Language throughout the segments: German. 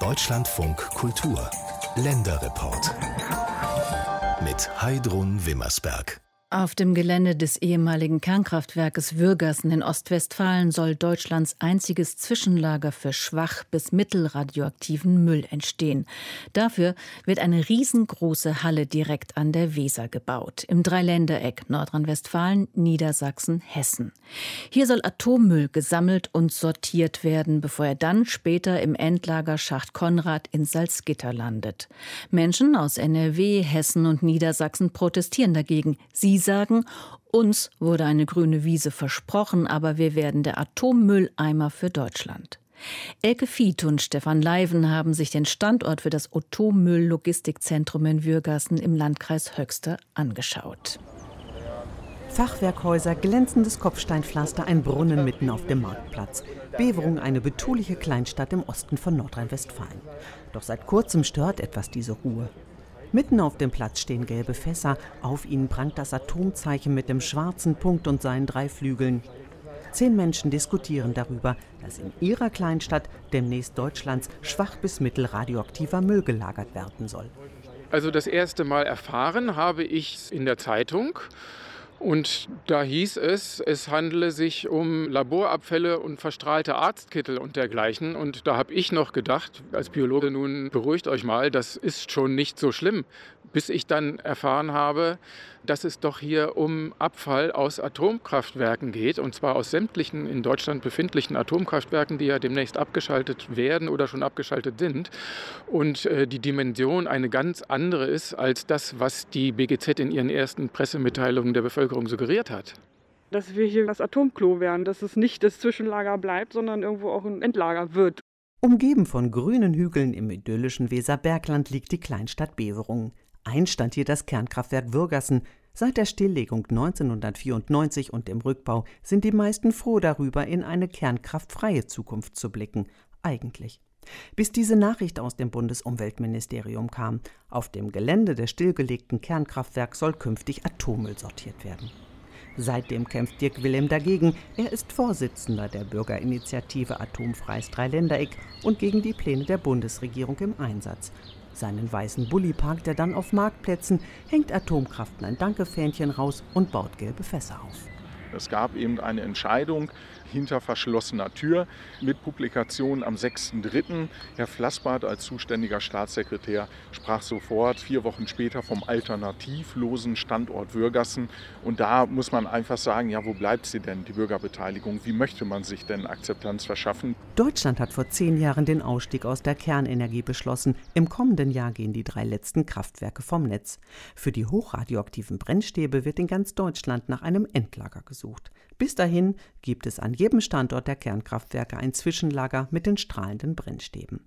Deutschlandfunk Kultur Länderreport mit Heidrun Wimmersberg. Auf dem Gelände des ehemaligen Kernkraftwerkes Würgersen in Ostwestfalen soll Deutschlands einziges Zwischenlager für schwach bis mittelradioaktiven Müll entstehen. Dafür wird eine riesengroße Halle direkt an der Weser gebaut, im Dreiländereck Nordrhein-Westfalen, Niedersachsen, Hessen. Hier soll Atommüll gesammelt und sortiert werden, bevor er dann später im Endlager Schacht Konrad in Salzgitter landet. Menschen aus NRW, Hessen und Niedersachsen protestieren dagegen. Sie Sie sagen, uns wurde eine grüne Wiese versprochen, aber wir werden der Atommülleimer für Deutschland. Elke Fiet und Stefan Leiven haben sich den Standort für das Atommüll-Logistikzentrum in Würgassen im Landkreis Höxter angeschaut. Fachwerkhäuser, glänzendes Kopfsteinpflaster, ein Brunnen mitten auf dem Marktplatz. Beverung eine betuliche Kleinstadt im Osten von Nordrhein-Westfalen. Doch seit kurzem stört etwas diese Ruhe. Mitten auf dem Platz stehen gelbe Fässer. Auf ihnen prangt das Atomzeichen mit dem schwarzen Punkt und seinen drei Flügeln. Zehn Menschen diskutieren darüber, dass in ihrer Kleinstadt demnächst Deutschlands schwach bis mittelradioaktiver Müll gelagert werden soll. Also das erste Mal erfahren habe ich in der Zeitung. Und da hieß es, es handele sich um Laborabfälle und verstrahlte Arztkittel und dergleichen. Und da habe ich noch gedacht, als Biologe, nun beruhigt euch mal, das ist schon nicht so schlimm. Bis ich dann erfahren habe, dass es doch hier um Abfall aus Atomkraftwerken geht, und zwar aus sämtlichen in Deutschland befindlichen Atomkraftwerken, die ja demnächst abgeschaltet werden oder schon abgeschaltet sind. Und äh, die Dimension eine ganz andere ist als das, was die BGZ in ihren ersten Pressemitteilungen der Bevölkerung suggeriert hat dass wir hier das Atomklo werden, dass es nicht das Zwischenlager bleibt, sondern irgendwo auch ein Endlager wird. Umgeben von grünen Hügeln im idyllischen Weserbergland liegt die Kleinstadt Beverungen. Einstand hier das Kernkraftwerk Würgassen. Seit der Stilllegung 1994 und dem Rückbau sind die meisten froh darüber, in eine kernkraftfreie Zukunft zu blicken. Eigentlich. Bis diese Nachricht aus dem Bundesumweltministerium kam. Auf dem Gelände des stillgelegten Kernkraftwerks soll künftig Atommüll sortiert werden. Seitdem kämpft Dirk Wilhelm dagegen. Er ist Vorsitzender der Bürgerinitiative Atomfreies Dreiländereck und gegen die Pläne der Bundesregierung im Einsatz. Seinen weißen Bulli parkt er dann auf Marktplätzen, hängt Atomkraft ein Dankefähnchen raus und baut gelbe Fässer auf. Es gab eben eine Entscheidung hinter verschlossener Tür mit Publikation am 6.3. Herr Flassbart als zuständiger Staatssekretär sprach sofort vier Wochen später vom alternativlosen Standort Würgassen. Und da muss man einfach sagen, ja, wo bleibt sie denn, die Bürgerbeteiligung? Wie möchte man sich denn Akzeptanz verschaffen? Deutschland hat vor zehn Jahren den Ausstieg aus der Kernenergie beschlossen. Im kommenden Jahr gehen die drei letzten Kraftwerke vom Netz. Für die hochradioaktiven Brennstäbe wird in ganz Deutschland nach einem Endlager gesucht. Bis dahin gibt es an jedem Standort der Kernkraftwerke ein Zwischenlager mit den strahlenden Brennstäben.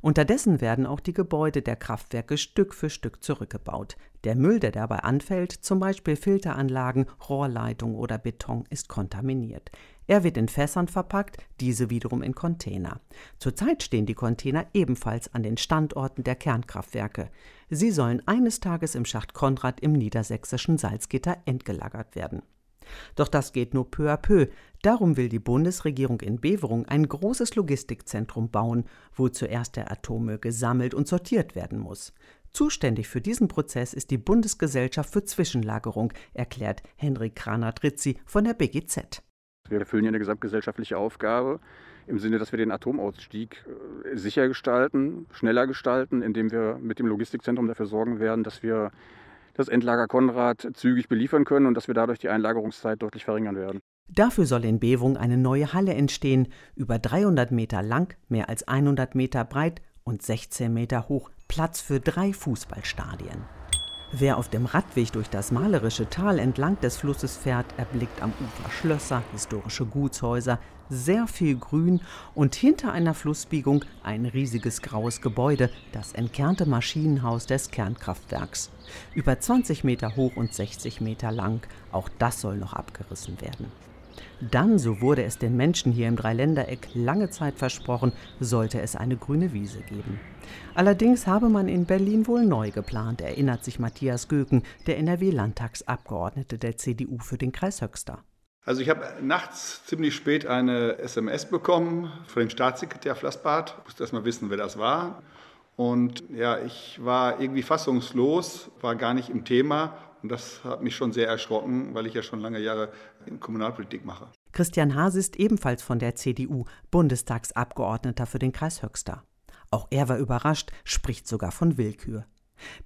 Unterdessen werden auch die Gebäude der Kraftwerke Stück für Stück zurückgebaut. Der Müll, der dabei anfällt, zum Beispiel Filteranlagen, Rohrleitung oder Beton, ist kontaminiert. Er wird in Fässern verpackt, diese wiederum in Container. Zurzeit stehen die Container ebenfalls an den Standorten der Kernkraftwerke. Sie sollen eines Tages im Schacht Konrad im niedersächsischen Salzgitter entgelagert werden. Doch das geht nur peu à peu. Darum will die Bundesregierung in Beverung ein großes Logistikzentrum bauen, wo zuerst der Atommüll gesammelt und sortiert werden muss. Zuständig für diesen Prozess ist die Bundesgesellschaft für Zwischenlagerung, erklärt Henrik Kraner-Dritzi von der BGZ. Wir erfüllen hier eine gesamtgesellschaftliche Aufgabe im Sinne, dass wir den Atomausstieg äh, sicher gestalten, schneller gestalten, indem wir mit dem Logistikzentrum dafür sorgen werden, dass wir das Endlager Konrad zügig beliefern können und dass wir dadurch die Einlagerungszeit deutlich verringern werden. Dafür soll in Bewung eine neue Halle entstehen, über 300 Meter lang, mehr als 100 Meter breit und 16 Meter hoch, Platz für drei Fußballstadien. Wer auf dem Radweg durch das malerische Tal entlang des Flusses fährt, erblickt am Ufer Schlösser, historische Gutshäuser, sehr viel Grün und hinter einer Flussbiegung ein riesiges graues Gebäude, das entkernte Maschinenhaus des Kernkraftwerks. Über 20 Meter hoch und 60 Meter lang, auch das soll noch abgerissen werden. Dann, so wurde es den Menschen hier im Dreiländereck lange Zeit versprochen, sollte es eine grüne Wiese geben. Allerdings habe man in Berlin wohl neu geplant, erinnert sich Matthias Göken, der NRW-Landtagsabgeordnete der CDU für den Kreis Höxter. Also ich habe nachts ziemlich spät eine SMS bekommen von dem Staatssekretär Flassbart. Ich musste erst mal wissen, wer das war. Und ja, ich war irgendwie fassungslos, war gar nicht im Thema. Und das hat mich schon sehr erschrocken, weil ich ja schon lange Jahre in Kommunalpolitik mache. Christian Haas ist ebenfalls von der CDU, Bundestagsabgeordneter für den Kreis Höxter. Auch er war überrascht, spricht sogar von Willkür.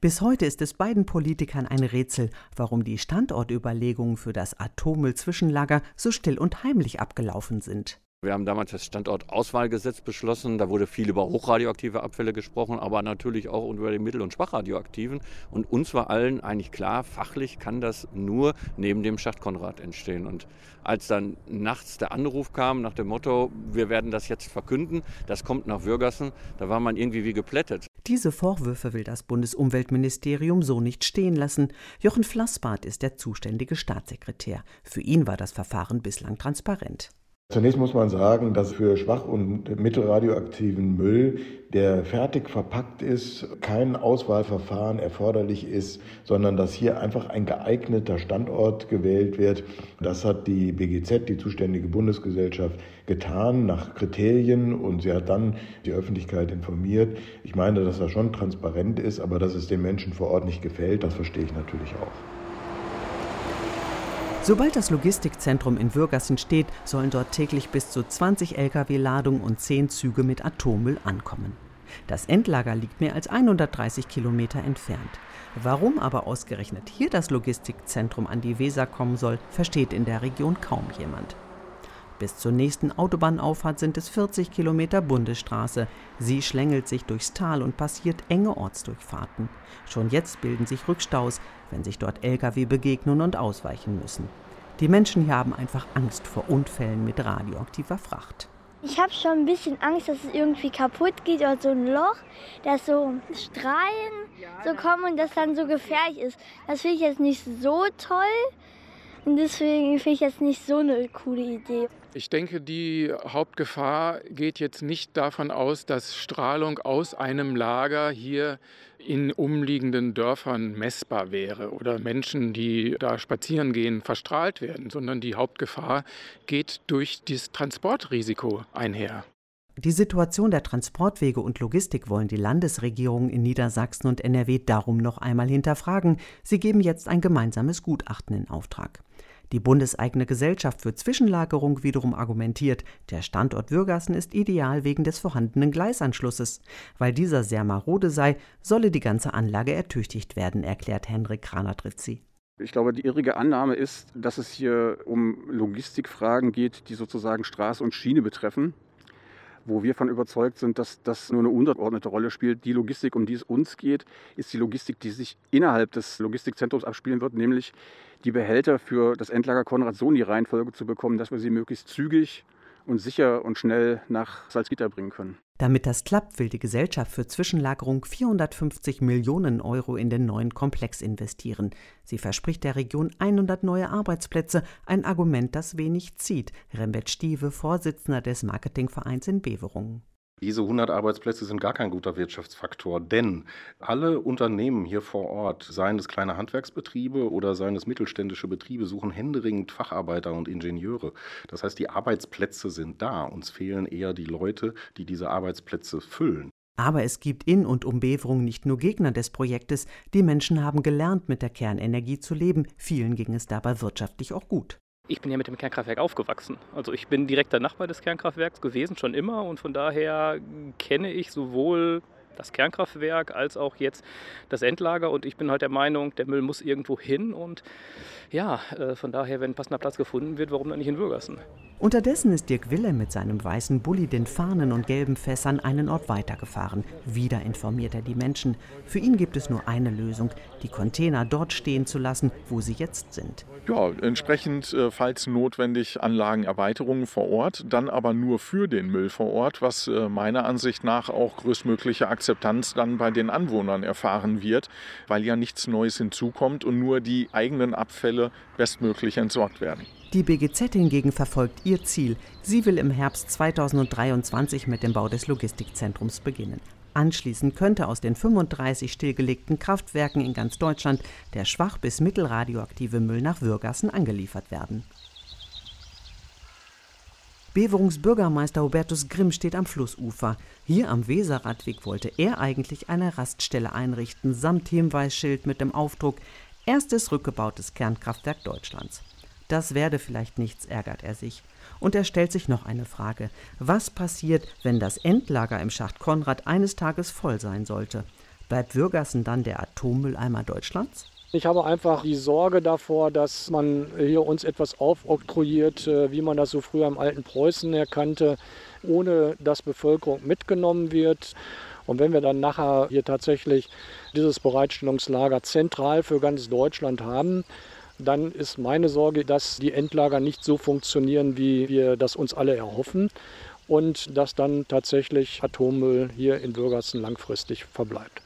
Bis heute ist es beiden Politikern ein Rätsel, warum die Standortüberlegungen für das Atommüll-Zwischenlager so still und heimlich abgelaufen sind. Wir haben damals das Standortauswahlgesetz beschlossen. Da wurde viel über hochradioaktive Abfälle gesprochen, aber natürlich auch über die mittel- und schwachradioaktiven. Und uns war allen eigentlich klar, fachlich kann das nur neben dem Schacht Konrad entstehen. Und als dann nachts der Anruf kam nach dem Motto, wir werden das jetzt verkünden, das kommt nach Würgassen, da war man irgendwie wie geplättet. Diese Vorwürfe will das Bundesumweltministerium so nicht stehen lassen. Jochen Flassbart ist der zuständige Staatssekretär. Für ihn war das Verfahren bislang transparent. Zunächst muss man sagen, dass für schwach- und mittelradioaktiven Müll, der fertig verpackt ist, kein Auswahlverfahren erforderlich ist, sondern dass hier einfach ein geeigneter Standort gewählt wird. Das hat die BGZ, die zuständige Bundesgesellschaft, getan nach Kriterien und sie hat dann die Öffentlichkeit informiert. Ich meine, dass das schon transparent ist, aber dass es den Menschen vor Ort nicht gefällt, das verstehe ich natürlich auch. Sobald das Logistikzentrum in Würgassen steht, sollen dort täglich bis zu 20 Lkw-Ladungen und 10 Züge mit Atommüll ankommen. Das Endlager liegt mehr als 130 Kilometer entfernt. Warum aber ausgerechnet hier das Logistikzentrum an die Weser kommen soll, versteht in der Region kaum jemand. Bis zur nächsten Autobahnauffahrt sind es 40 Kilometer Bundesstraße. Sie schlängelt sich durchs Tal und passiert enge Ortsdurchfahrten. Schon jetzt bilden sich Rückstaus, wenn sich dort Lkw begegnen und ausweichen müssen. Die Menschen hier haben einfach Angst vor Unfällen mit radioaktiver Fracht. Ich habe schon ein bisschen Angst, dass es irgendwie kaputt geht oder so ein Loch, dass so Strahlen so kommen und das dann so gefährlich ist. Das finde ich jetzt nicht so toll. Und deswegen finde ich jetzt nicht so eine coole Idee. Ich denke, die Hauptgefahr geht jetzt nicht davon aus, dass Strahlung aus einem Lager hier in umliegenden Dörfern messbar wäre oder Menschen, die da spazieren gehen, verstrahlt werden, sondern die Hauptgefahr geht durch das Transportrisiko einher. Die Situation der Transportwege und Logistik wollen die Landesregierungen in Niedersachsen und NRW darum noch einmal hinterfragen. Sie geben jetzt ein gemeinsames Gutachten in Auftrag. Die bundeseigene Gesellschaft für Zwischenlagerung wiederum argumentiert, der Standort Würgassen ist ideal wegen des vorhandenen Gleisanschlusses. Weil dieser sehr marode sei, solle die ganze Anlage ertüchtigt werden, erklärt Henrik Kranatrizzi. Ich glaube, die irrige Annahme ist, dass es hier um Logistikfragen geht, die sozusagen Straße und Schiene betreffen wo wir von überzeugt sind, dass das nur eine untergeordnete Rolle spielt. Die Logistik, um die es uns geht, ist die Logistik, die sich innerhalb des Logistikzentrums abspielen wird, nämlich die Behälter für das Endlager Konrad so in die Reihenfolge zu bekommen, dass wir sie möglichst zügig und sicher und schnell nach Salzgitter bringen können. Damit das klappt, will die Gesellschaft für Zwischenlagerung 450 Millionen Euro in den neuen Komplex investieren. Sie verspricht der Region 100 neue Arbeitsplätze, ein Argument, das wenig zieht. Rembert Stieve, Vorsitzender des Marketingvereins in Beverungen. Diese 100 Arbeitsplätze sind gar kein guter Wirtschaftsfaktor, denn alle Unternehmen hier vor Ort, seien es kleine Handwerksbetriebe oder seien es mittelständische Betriebe, suchen händeringend Facharbeiter und Ingenieure. Das heißt, die Arbeitsplätze sind da. Uns fehlen eher die Leute, die diese Arbeitsplätze füllen. Aber es gibt in und um Beverung nicht nur Gegner des Projektes. Die Menschen haben gelernt, mit der Kernenergie zu leben. Vielen ging es dabei wirtschaftlich auch gut. Ich bin ja mit dem Kernkraftwerk aufgewachsen. Also ich bin direkter Nachbar des Kernkraftwerks gewesen, schon immer. Und von daher kenne ich sowohl das Kernkraftwerk als auch jetzt das Endlager. Und ich bin halt der Meinung, der Müll muss irgendwo hin. Und ja, äh, von daher, wenn ein passender Platz gefunden wird, warum dann nicht in Würgassen? Unterdessen ist Dirk Wille mit seinem weißen Bulli den Fahnen und gelben Fässern einen Ort weitergefahren. Wieder informiert er die Menschen. Für ihn gibt es nur eine Lösung, die Container dort stehen zu lassen, wo sie jetzt sind. Ja, entsprechend, äh, falls notwendig, Anlagenerweiterungen vor Ort, dann aber nur für den Müll vor Ort, was äh, meiner Ansicht nach auch größtmögliche Akzeptanz dann bei den Anwohnern erfahren wird, weil ja nichts Neues hinzukommt und nur die eigenen Abfälle bestmöglich entsorgt werden. Die BGZ hingegen verfolgt ihr Ziel. Sie will im Herbst 2023 mit dem Bau des Logistikzentrums beginnen. Anschließend könnte aus den 35 stillgelegten Kraftwerken in ganz Deutschland der schwach bis mittelradioaktive Müll nach Würgassen angeliefert werden. Beverungs Bürgermeister Hubertus Grimm steht am Flussufer. Hier am Weserradweg wollte er eigentlich eine Raststelle einrichten, samt Hinweisschild mit dem Aufdruck Erstes rückgebautes Kernkraftwerk Deutschlands. Das werde vielleicht nichts, ärgert er sich. Und er stellt sich noch eine Frage. Was passiert, wenn das Endlager im Schacht Konrad eines Tages voll sein sollte? Bleibt Würgassen dann der Atommülleimer Deutschlands? Ich habe einfach die Sorge davor, dass man hier uns etwas aufoktroyiert, äh, wie man das so früher im alten Preußen erkannte, ohne dass Bevölkerung mitgenommen wird. Und wenn wir dann nachher hier tatsächlich dieses Bereitstellungslager zentral für ganz Deutschland haben, dann ist meine Sorge, dass die Endlager nicht so funktionieren, wie wir das uns alle erhoffen und dass dann tatsächlich Atommüll hier in Bürgersen langfristig verbleibt.